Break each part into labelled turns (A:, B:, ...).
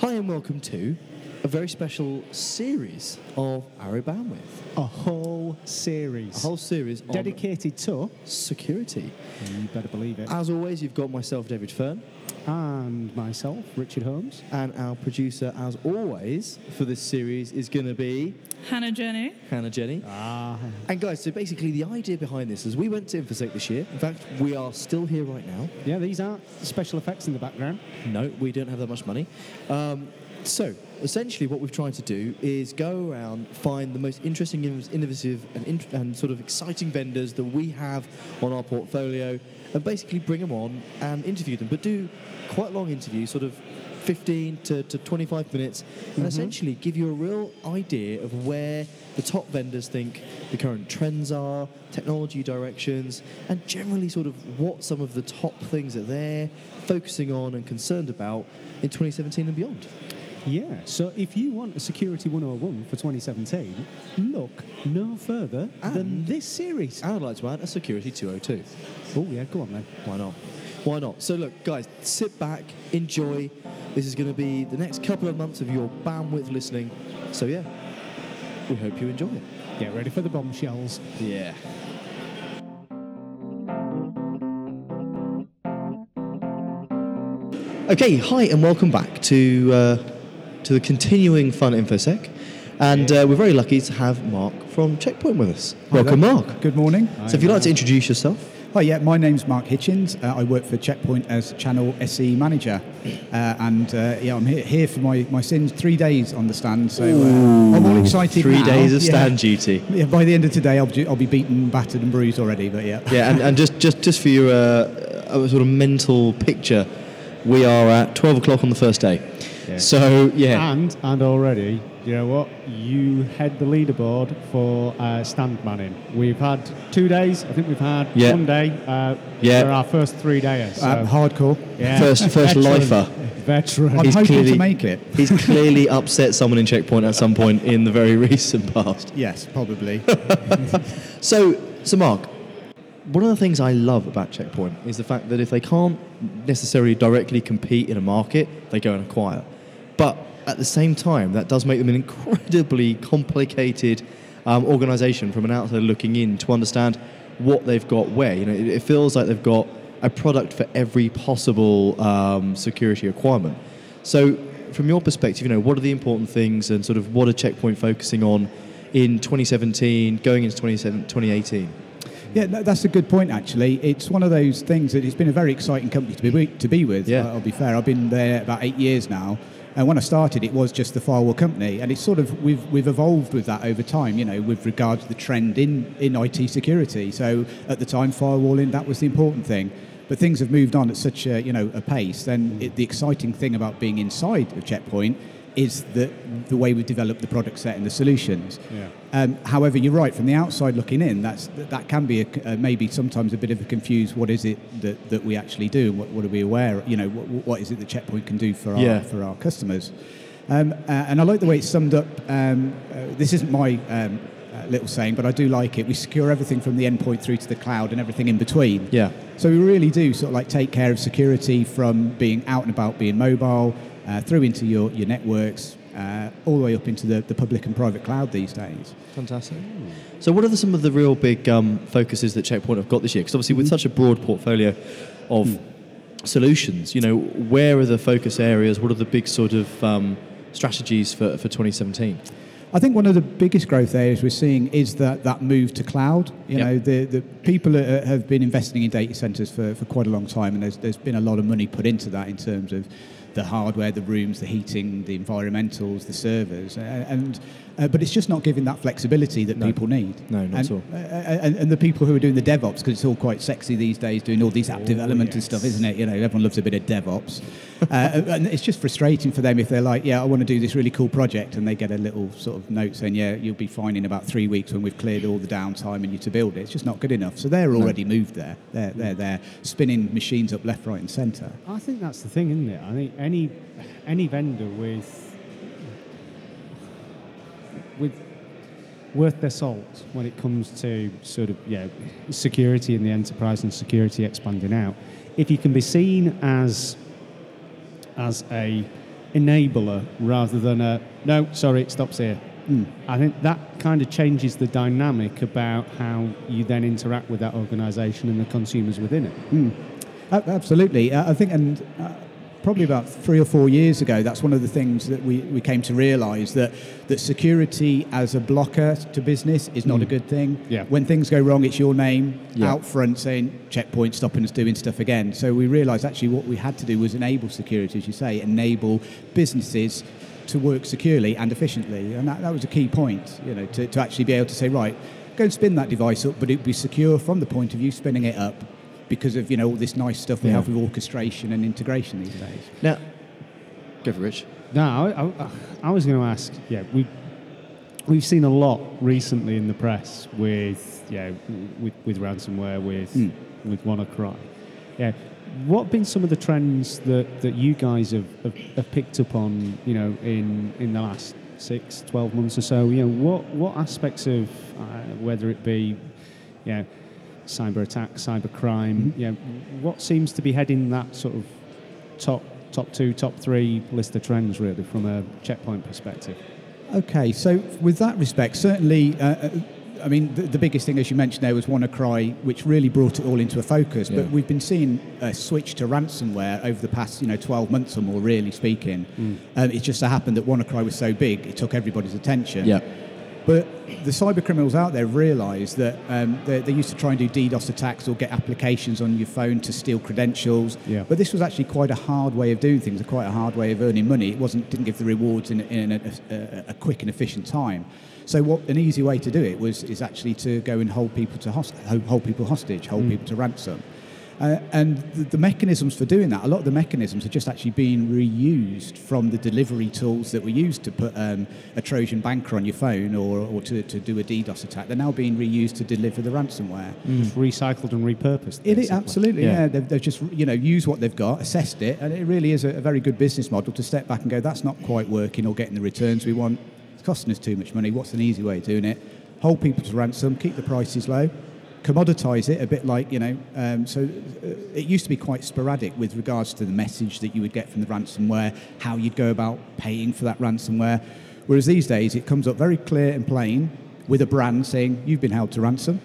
A: Hi and welcome to a very special series of Arrow Bandwidth.
B: A whole series.
A: A whole series on
B: dedicated to.
A: security.
B: You better believe it.
A: As always, you've got myself, David Fern,
B: And myself, Richard Holmes.
A: and our producer, as always, for this series is going to be
C: Hannah Jenny.
A: Hannah Jenny.
B: Ah.
A: And guys, so basically the idea behind this is we went to Infosec this year. In fact, we are still here right now.
B: Yeah, these aren't special effects in the background.
A: No, we don't have that much money. Um, so, essentially, what we've tried to do is go around, find the most interesting, inno- innovative, and, int- and sort of exciting vendors that we have on our portfolio, and basically bring them on and interview them. But do quite long interviews, sort of 15 to, to 25 minutes, and mm-hmm. essentially give you a real idea of where the top vendors think the current trends are, technology directions, and generally sort of what some of the top things that they're focusing on and concerned about in 2017 and beyond.
B: Yeah, so if you want a Security 101 for 2017, look no further than this series.
A: I'd like to add a Security 202.
B: Oh, yeah, go on then.
A: Why not? Why not? So look, guys, sit back, enjoy. This is going to be the next couple of months of your bandwidth listening. So yeah, we hope you enjoy it.
B: Get ready for the bombshells.
A: Yeah. Okay, hi and welcome back to uh, to the continuing fun infosec, and uh, we're very lucky to have Mark from Checkpoint with us. Welcome,
D: Hello.
A: Mark.
D: Good morning.
A: So if you'd like to introduce yourself.
D: Hi, yeah, my name's Mark Hitchens. Uh, I work for Checkpoint as Channel SE Manager. Uh, and uh, yeah, I'm here, here for my, my sins, three days on the stand. So uh, I'm all excited
A: Three
D: now.
A: days of
D: Yeah.
A: stand duty.
D: Yeah, by the end of today, I'll, I'll be beaten, battered, and bruised already. But yeah.
A: Yeah, and, and just, just, just for your uh, sort of mental picture, we are at 12 o'clock on the first day.
B: Yeah.
A: So, yeah.
B: And and already, you know what? You head the leaderboard for uh, stand manning. We've had two days. I think we've had
A: Yeah.
B: one day. Uh,
A: Yeah.
B: For our first three days. So,
D: Uh, hardcore.
B: yeah.
A: First- first
B: Veteran.
A: lifer.
B: Veteran.
D: I'm
A: He's
D: hoping
A: clearly-
D: to make it.
A: He's clearly upset someone in Checkpoint at some point in the very recent past.
D: Yes, probably.
A: So, so Mark, one of the things I love about Checkpoint is the fact that if they can't necessarily directly compete in a market, they go and acquire. But at the same time, that does make them an incredibly complicated um, organization from an outsider looking in to understand what they've got where. You know, it, it feels like they've got a product for every possible um, security requirement. So, from your perspective, you know, what are the important things and sort of what are Checkpoint focusing on in 2017, going into 2018?
D: Yeah, no, that's a good point. Actually, it's one of those things that it's been a very exciting company to be to be with.
A: Yeah.
D: I'll be fair. I've been there about eight years now, and when I started, it was just the firewall company, and it's sort of we've we've evolved with that over time. You know, with regard to the trend in in IT security. So at the time, firewalling that was the important thing. But things have moved on at such a you know a pace. Then it, the exciting thing about being inside of Checkpoint is that the way we've developed the product set and the solutions.
B: Yeah.
D: Um, however, you're right. From the outside looking in, that's that can be a, uh, maybe sometimes a bit of a confused. What is it that, that we actually do? What, what are we aware? of? You know, what, what is it that Checkpoint can do for our
A: Yeah.
D: for our customers? Um, uh, and I like the way it's summed up. Um, uh, this isn't my um, little saying, but I do like it. We secure everything from the endpoint through to the cloud and everything in between.
A: Yeah.
D: So we really do sort of like take care of security from being out and about, being mobile, uh, through into your, your networks, uh, all the way up into the, the public and private cloud these days.
A: Fantastic. So, what are the, some of the real big um, focuses that Checkpoint have got this year? Because obviously, with such a broad portfolio of solutions, you know, where are the focus areas? What are the big sort of um, strategies for, for 2017?
D: I think one of the biggest growth areas we're seeing is that, that move to cloud. You
A: Yep.
D: know, the, the people uh, have been investing in data centers for, for quite a long time, and there's, there's been a lot of money put into that in terms of the hardware, the rooms, the heating, the environmentals, the servers, uh, and uh, but it's just not giving that flexibility that
A: No.
D: people need.
A: No, not
D: and,
A: at all.
D: uh, and, and the people who are doing the DevOps, because it's all quite sexy these days, doing all these app development and stuff, isn't it? You know, everyone loves a bit of DevOps. uh, and it's just frustrating for them if they're like, yeah, I want to do this really cool project, and they get a little sort of note saying, yeah, you'll be fine in about three weeks when we've cleared all the downtime and you to build it. It's just not good enough. So they're already moved there. They're, they're there, spinning machines up left, right, and centre.
B: I think that's the thing, isn't it? I think any any vendor with with worth their salt when it comes to sort of yeah security in the enterprise and security expanding out. If you can be seen as as a enabler rather than a no, sorry, it stops here. I think that kind of changes the dynamic about how you then interact with that organisation and the consumers within it.
D: A- Absolutely. Uh, I think, and uh, probably about three or four years ago, that's one of the things that we, we came to realise that, that security as a blocker to business is not a mm. good thing.
B: Yeah.
D: When things go wrong, it's your name
A: Yeah.
D: out front saying checkpoint, stopping us doing stuff again. So we realised actually what we had to do was enable security, as you say, enable businesses to work securely and efficiently. And that, that was a key point, you know, to, to actually be able to say, right, go and spin that device up, but it'd be secure from the point of view spinning it up because of, you know, all this nice stuff we
A: Yeah.
D: have with orchestration and integration these days.
A: Now, go for Rich.
B: No, I, I, I was going to ask. Yeah, we we've seen a lot recently in the press with yeah with, with ransomware with
D: Mm.
B: with WannaCry. Yeah, what have been some of the trends that, that you guys have, have, have picked up on? You know, in in the last six, 12 months or so. You know, what what aspects of uh, whether it be yeah cyber attack, cyber crime. Yeah, what seems to be heading that sort of top top two, top three list of trends really from a checkpoint perspective.
D: Okay, so with that respect, certainly, uh, uh, I mean, the, the biggest thing, as you mentioned there, was WannaCry, which really brought it all into a focus.
A: Yeah.
D: But we've been seeing a switch to ransomware over the past, you know, 12 months or more, really speaking. Um, it just so happened that WannaCry was so big, it took everybody's attention.
A: Yeah.
D: But the cyber criminals out there realise that um, they, they used to try and do DDoS attacks or get applications on your phone to steal credentials.
B: Yeah.
D: But this was actually quite a hard way of doing things, quite a hard way of earning money. It wasn't didn't give the rewards in, in a, a, a quick and efficient time. So what an easy way to do it was is actually to go and hold people to host, hold hold people hostage, hold people to ransom. Uh, and the, the mechanisms for doing that, a lot of the mechanisms are just actually being reused from the delivery tools that were used to put um, a Trojan banker on your phone or, or to, to do a DDoS attack. They're now being reused to deliver the ransomware.
B: Just recycled and repurposed.
D: It is absolutely,
A: Yeah.
D: yeah. They've, they've just you know used what they've got, assessed it, and it really is a, a very good business model to step back and go, that's not quite working or getting the returns we want. It's costing us too much money. What's an easy way of doing it? Hold people to ransom, keep the prices low, commoditize it a bit like you know. Um, so uh, it used to be quite sporadic with regards to the message that you would get from the ransomware, how you'd go about paying for that ransomware. Whereas these days it comes up very clear and plain with a brand saying you've been held to ransom.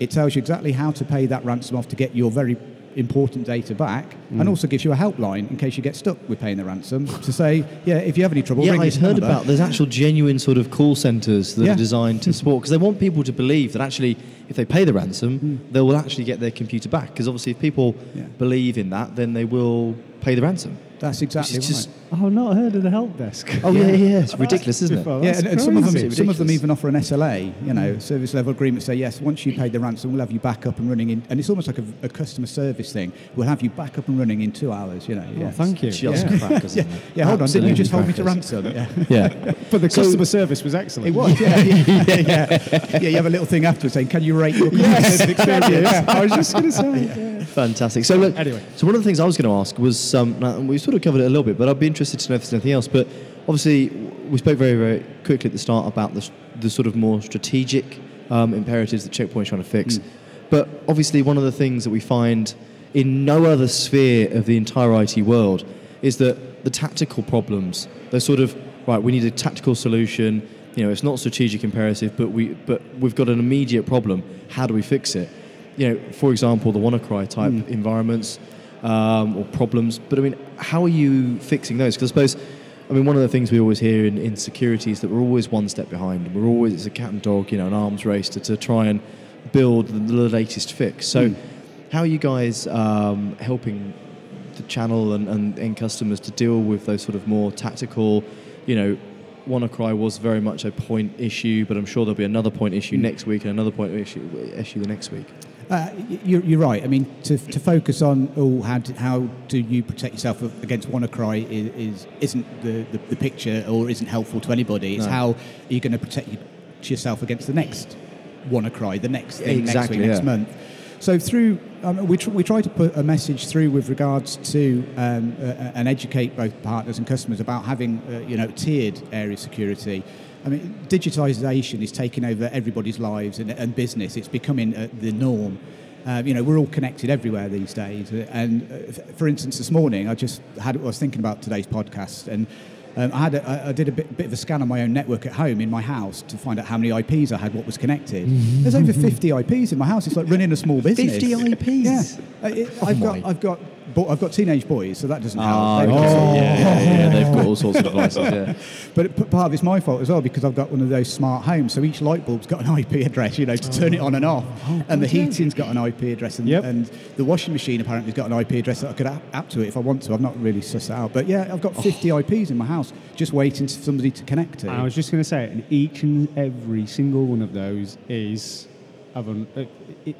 D: It tells you exactly how to pay that ransom off to get your very important data back, and mm. also gives you a helpline in case you get stuck with paying the ransom to say, yeah, if you have any trouble,
A: yeah, I've heard
D: number.
A: about there's actual genuine sort of call centres that
D: Yeah.
A: are designed to support because they want people to believe that actually if they pay the ransom, mm. they will actually get their computer back. Because obviously, if people
D: Yeah.
A: believe in that, then they will pay the ransom.
D: That's exactly
A: Which
D: right.
A: is just
B: Oh, I've not heard of the help desk.
A: oh yeah, yeah, yeah. it's ridiculous, isn't it?
D: Yeah, and, and some of them, some of them even offer an SLA, you know, service level agreement. Say yes, once you pay the ransom, we'll have you back up and running in, and it's almost like a, a customer service thing. We'll have you back up and running in two hours. You know,
B: Oh,
D: yeah.
B: thank you.
A: Just
D: Yeah.
A: crackers,
D: Yeah,
A: isn't it?
D: yeah. Hold on, didn't you just hold me to
A: crackers.
D: ransom? Yeah.
A: Yeah.
B: But the customer service was excellent.
D: It was, yeah, yeah, yeah, yeah. Yeah, you have a little thing afterwards saying, "Can you rate your customer service experience?"
B: I was just going to say.
A: Fantastic. So look,
B: Anyway.
A: so one of the things I was going to ask was, um, we sort of covered it a little bit, but I'd be interested to know if there's anything else. But obviously, we spoke very, very quickly at the start about the, the sort of more strategic um, imperatives that Checkpoint's trying to fix. But obviously, one of the things that we find in no other sphere of the entire IT world is that the tactical problems, they're sort of right. We need a tactical solution. You know, it's not strategic imperative, but we but we've got an immediate problem. How do we fix it? You know, for example, the WannaCry type environments um, or problems. But I mean, how are you fixing those? Because I suppose, I mean, one of the things we always hear in, in security is that we're always one step behind. We're always it's a cat and dog, you know, an arms race to, to try and build the, the latest fix. So, how are you guys um, helping the channel and, and end customers to deal with those sort of more tactical, you know, WannaCry was very much a point issue, but I'm sure there'll be another point issue next week and another point issue, issue the next week.
D: Uh, you're, you're right. I mean, to, to focus on oh, how do, how do you protect yourself against WannaCry is, is isn't the, the, the picture or isn't helpful to anybody. It's
A: No.
D: how are you going to protect yourself against the next WannaCry, the next thing
A: Exactly,
D: next week, next month. So through um, we, tr- we try to put a message through with regards to um, uh, and educate both partners and customers about having uh, you know tiered area security. I mean, digitization is taking over everybody's lives and, and business. It's becoming uh, the norm. Uh, you know, we're all connected everywhere these days. And uh, for instance, this morning I just had I was thinking about today's podcast, and um, I had a, I- did a bit, bit of a scan on my own network at home in my house to find out how many IPs I had, what was connected. There's over 50 IPs in my house. It's like running a small business.
A: 50 IPs?
D: Yeah, Uh, it-
A: Oh
D: I've
A: my.
D: got I've got bo- I've got teenage boys, so that doesn't help.
A: Ah,
D: They've
A: okay.
D: got-
A: yeah, yeah, yeah, they've got all sorts of devices. Yeah.
D: But p- part of it's my fault as well because I've got one of those smart homes. So each light bulb's got an IP address, you know, to turn it on and off. and the heating's got an IP address, and,
B: Yep.
D: and the washing machine apparently has got an IP address that I could app, app to it if I want to. I've not really sussed it out, but yeah, I've got 50 IPs in my house just waiting for somebody to connect to.
B: I was just going to say, and each and every single one of those is uh,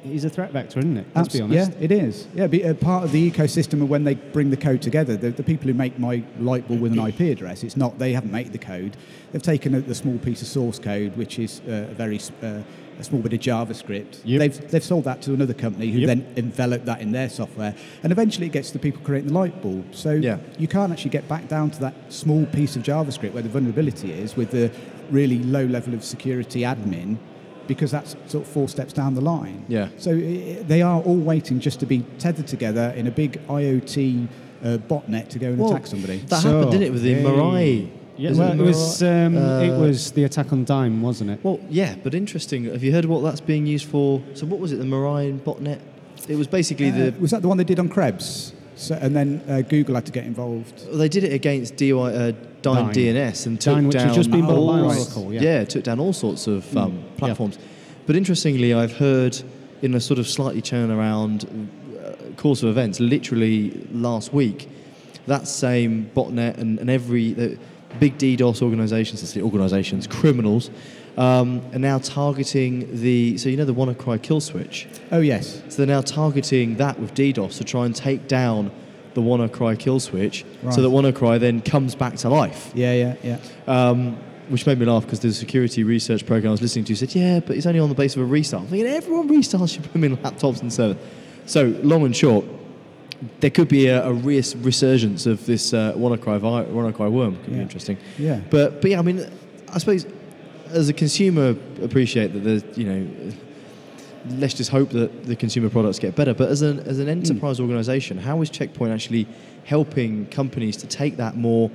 B: is a threat vector, isn't it? Let's be honest.
D: Yeah, it is. Yeah, be, uh, part of the ecosystem of when they bring the code together, the, the people who make my light bulb with an IP address, it's not they haven't made the code. They've taken a, the small piece of source code, which is uh, a very uh, a small bit of JavaScript.
B: Yep.
D: They've they've sold that to another company who
B: Yep.
D: then enveloped that in their software, and eventually it gets to the people creating the light bulb. So
A: Yeah.
D: you can't actually get back down to that small piece of JavaScript where the vulnerability is with the really low level of security admin. Because that's sort of four steps down the line.
A: Yeah.
D: So i- they are all waiting just to be tethered together in a big IoT uh, botnet to go and
A: Well,
D: attack somebody.
A: That
B: So,
A: happened, didn't it, with the
B: hey.
A: Mirai?
B: Yeah, well,
A: it
B: it was um,
A: Mirai?
B: it
A: Uh,
B: was the attack on Dyn, wasn't it?
A: Well, yeah, but interesting. Have you heard what that's being used for? So, what was it? The Mirai botnet? It was basically
D: Uh,
A: the.
D: was that the one they did on Krebs? So, and then uh, Google had to get involved.
A: Well, they did it against DI, uh, Dyn
B: Dyn.
A: DNS and took
B: Dyn, which
A: down
B: has just been bought
A: all,
B: by Oracle, yeah.
A: yeah, took down all sorts of um, platforms. But interestingly, I've heard in a sort of slightly turnaround uh, course of events, literally last week, that same botnet and, and every the big DDoS organisations, let's organisations, criminals, um, are now targeting the. So you know the WannaCry kill switch.
D: Oh yes.
A: So they're now targeting that with DDoS to try and take down the WannaCry kill switch,
D: Right.
A: so that WannaCry then comes back to life.
D: Yeah, yeah, yeah.
A: Um, which made me laugh because the security research program I was listening to said, "Yeah, but it's only on the basis of a restart." I'm thinking everyone restarts your blooming laptops and servers. So long and short, there could be a, a res- resurgence of this uh, WannaCry vi- WannaCry worm. Could be interesting.
D: Yeah.
A: But but yeah, I mean, I suppose as a consumer, appreciate that there's you know, let's just hope that the consumer products get better. But as an as an enterprise organisation, how is Checkpoint actually helping companies to take that more?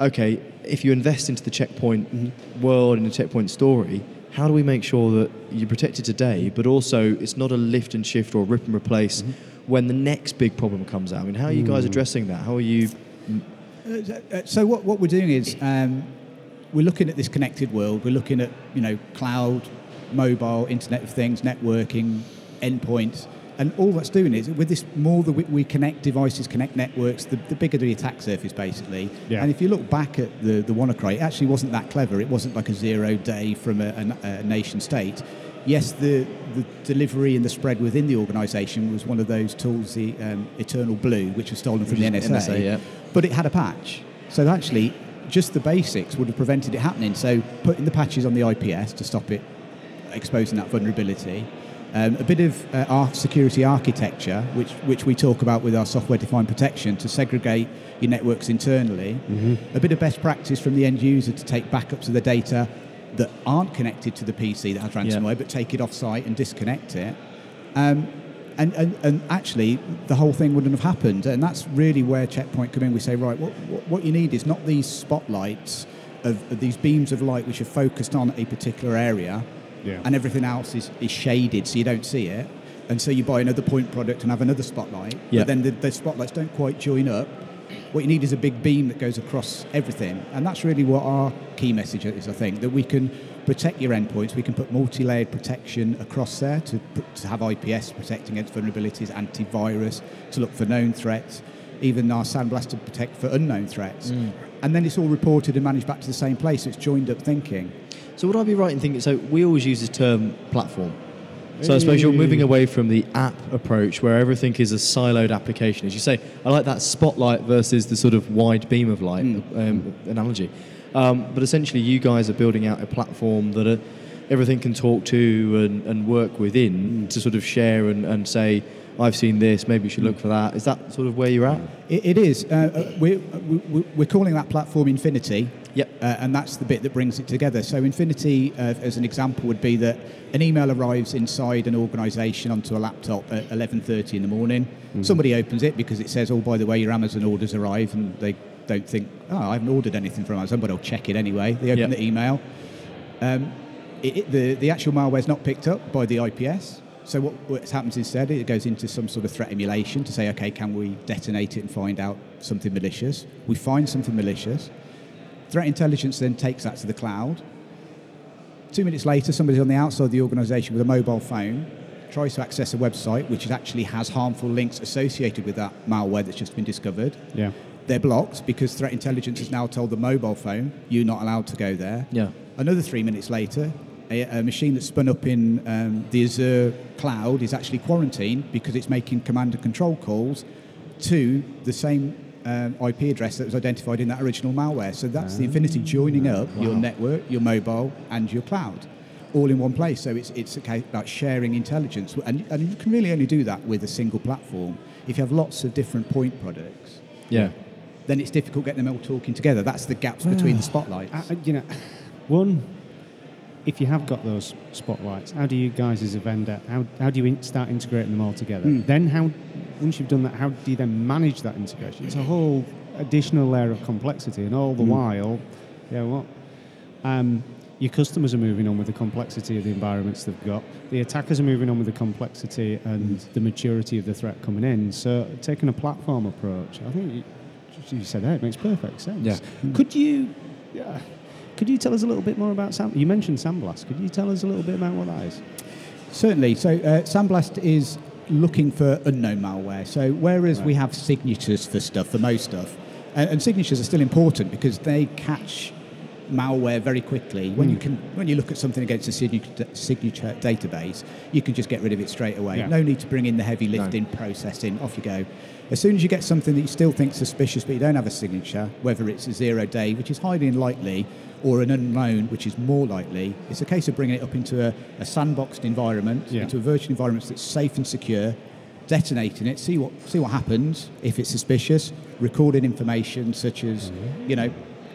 A: Okay, if you invest into the Checkpoint world and the Checkpoint story. How do we make sure that you're protected today, but also it's not a lift and shift or rip and replace when the next big problem comes out? I mean, how are you guys addressing that? How are you?
D: Uh, so what, what we're doing is um, we're looking at this connected world. We're looking at you know cloud, mobile, Internet of Things, networking, endpoints, and all that's doing is with this more that we, connect devices, connect networks, the, the bigger the attack surface basically.
B: Yeah.
D: And if you look back at the the WannaCry, it actually wasn't that clever. It wasn't like a zero day from a, a, a nation state. Yes, the, the delivery and the spread within the organisation was one of those tools, the um, Eternal Blue, which was stolen from the NSA.
A: NSA, yeah.
D: But it had a patch. So actually, just the basics would have prevented it happening. So putting the patches on the IPS to stop it exposing that vulnerability. Um, a bit of uh, our security architecture, which, which we talk about with our software-defined protection, to segregate your networks internally. A bit of best practice from the end user to take backups of the data that aren't connected to the PC that has ransomware, but take it off-site and disconnect it. Um, and, and, and actually, the whole thing wouldn't have happened. And that's really where Checkpoint come in. We say, right, what, what, you need is not these spotlights of, of these beams of light which are focused on a particular area,
B: Yeah.
D: and everything else is, is shaded so you don't see it. And so you buy another point product and have another spotlight,
A: Yeah.
D: but then the, the spotlights don't quite join up. What you need is a big beam that goes across everything. And that's really what our key message is, I think, that we can protect your endpoints. We can put multi-layered protection across there to, put- to have IPS protecting against vulnerabilities, antivirus, to look for known threats, even our Sandblast to protect for unknown threats. Mm. And then it's all reported and managed back to the same place. It's joined up thinking.
A: So would I be right in thinking? So we always use this term platform. So I suppose you're moving away from the app approach where everything is a siloed application. As you say, I like that spotlight versus the sort of wide beam of light um, analogy. Um, but essentially, you guys are building out a platform that uh, everything can talk to and, and work within to sort of share and, and say, I've seen this, maybe you should look for that. Is that sort of where you're at?
D: It, it is. Uh, uh, we're, we- we're calling that platform Infinity.
A: Yep.
D: Uh, and that's the bit that brings it together. So Infinity, uh, as an example, would be that an email arrives inside an organisation onto a laptop at 11:30 in the morning. Somebody opens it because it says, "Oh, by the way, your Amazon orders arrive," and they don't think, "Oh, I haven't ordered anything from Amazon," but I'll check it anyway. They open
A: Yep.
D: the email. Um, it, it, the, the actual malware is not picked up by the IPS. So what, what happens instead, is it goes into some sort of threat emulation to say, okay, can we detonate it and find out something malicious? We find something malicious. Threat intelligence then takes that to the cloud. Two minutes later, somebody on the outside of the organisation with a mobile phone tries to access a website which actually has harmful links associated with that malware that's just been discovered.
B: Yeah.
D: They're blocked because threat intelligence has now told the mobile phone, you're not allowed to go there.
A: Yeah.
D: Another three minutes later, a, a machine that's spun up in um, the Azure cloud is actually quarantined because it's making command and control calls to the same um, IP address that was identified in that original malware. So that's the Infinity joining up your network, your mobile, and your cloud, all in one place. So it's, it's a case about sharing intelligence. And, and you can really only do that with a single platform. If you have lots of different point products,
A: Yeah.
D: then it's difficult getting them all talking together. That's the gaps between the spotlights.
B: Uh, you know, one, if you have got those spotlights, how do you guys as a vendor, how, how do you in, start integrating them all together?
D: Hmm.
B: Then how, once you've done that, how do you then manage that integration? It's a whole additional layer of complexity, and all the while, you know what? Um, your customers are moving on with the complexity of the environments they've got. The attackers are moving on with the complexity and the maturity of the threat coming in. So taking a platform approach, I think you, you said that it makes perfect sense.
A: Yeah.
B: Could you, yeah, could you tell us a little bit more about Sam? You mentioned Sandblast. Could you tell us a little bit about what that is?
D: Certainly. So uh, Sandblast is looking for unknown malware. So whereas we have signatures for stuff, for most stuff, and, and signatures are still important because they catch malware very quickly. When you hmm. can, when you look at something against a signature, signature database, you can just get rid of it straight away.
B: Yeah.
D: No need to bring in the heavy lifting, processing. Off you go. As soon as you get something that you still think suspicious, but you don't have a signature, whether it's a zero day, which is highly unlikely, or an unknown, which is more likely, it's a case of bringing it up into a, a sandboxed environment,
B: Yeah.
D: into a virtual environment that's safe and secure, detonating it, see what see what happens if it's suspicious, recording information such as mm-hmm. you know,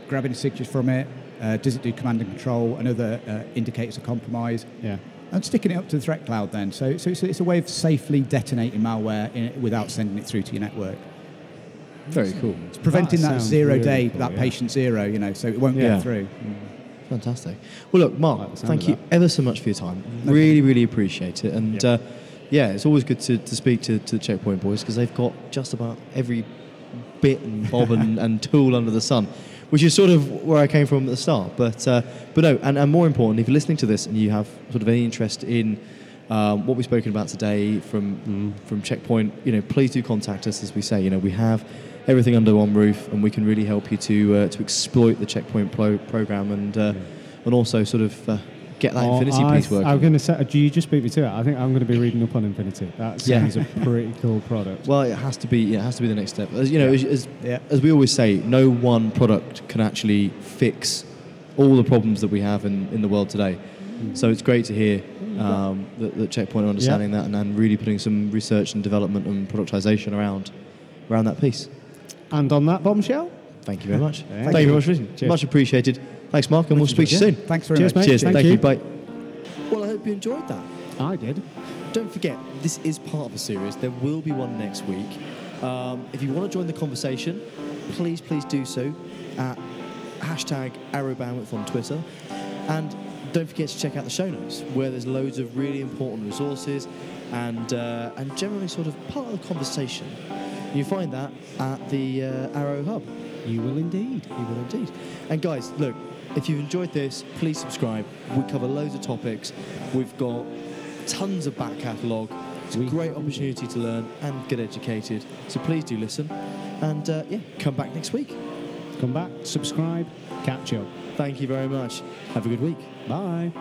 D: grabbing signatures from it, uh, does it do command and control, and other uh, indicators of compromise,
B: Yeah.
D: and sticking it up to the threat cloud. Then, so so it's, it's a way of safely detonating malware in, without sending it through to your network.
A: Very cool.
D: It's preventing that,
B: sounds
D: zero
B: really
D: day,
B: cool,
D: that
B: yeah.
D: patient zero, you know, so it won't
A: Yeah.
D: get through.
A: Fantastic. Well, look, Mark, thank you
B: that.
A: ever so much for your time. Really, really appreciate it. And
B: Yeah.
A: uh, yeah, it's always good to, to speak to, to the Checkpoint boys because they've got just about every bit and bob and, and tool under the sun, which is sort of where I came from at the start. But uh, but no, and, and more importantly, if you're listening to this and you have sort of any interest in um, what we've spoken about today from from Checkpoint, you know, please do contact us. As we say, you know, we have everything under one roof, and we can really help you to uh, to exploit the Checkpoint pro- program and uh, and also sort of uh, get that Infinity
B: I,
A: piece working.
B: I'm going to say, do you just beat me to it? I think I'm going to be reading up on Infinity. That
A: Yeah.
B: sounds a pretty cool product.
A: Well, it has to be. It has to be the next step. As you know,
B: Yeah.
A: as, as,
D: Yeah.
A: as we always say, no one product can actually fix all the problems that we have in, in the world today. So it's great to hear um, that, that Checkpoint are understanding that and, and really putting some research and development and productization around around that piece.
B: And on that bombshell,
A: Thank you very much.
B: Thank
A: Thank, you
B: you.
A: very much for listening.
B: Cheers.
A: Much appreciated. Thanks, Mark, and we'll speak to you soon.
D: Thanks very
B: Cheers,
D: much.
B: mate.
A: Cheers.
B: Thank
A: Thank,
B: you.
A: you. Bye. Well, I hope you enjoyed that.
B: I did.
A: Don't forget, this is part of a series. There will be one next week. Um, if you want to join the conversation, please, please do so at hashtag arrowbandwidth on Twitter. And don't forget to check out the show notes, where there's loads of really important resources and, uh, and generally sort of part of the conversation. You find that at the uh, Arrow Hub.
B: You will indeed.
A: You will indeed. And guys, look, if you've enjoyed this, please subscribe. We cover loads of topics. We've got tons of back catalogue. It's a
B: We-
A: great opportunity to learn and get educated. So please do listen. And uh, yeah, come back next week.
B: Come back, subscribe, catch up.
A: Thank you very much. Have a good week.
B: Bye.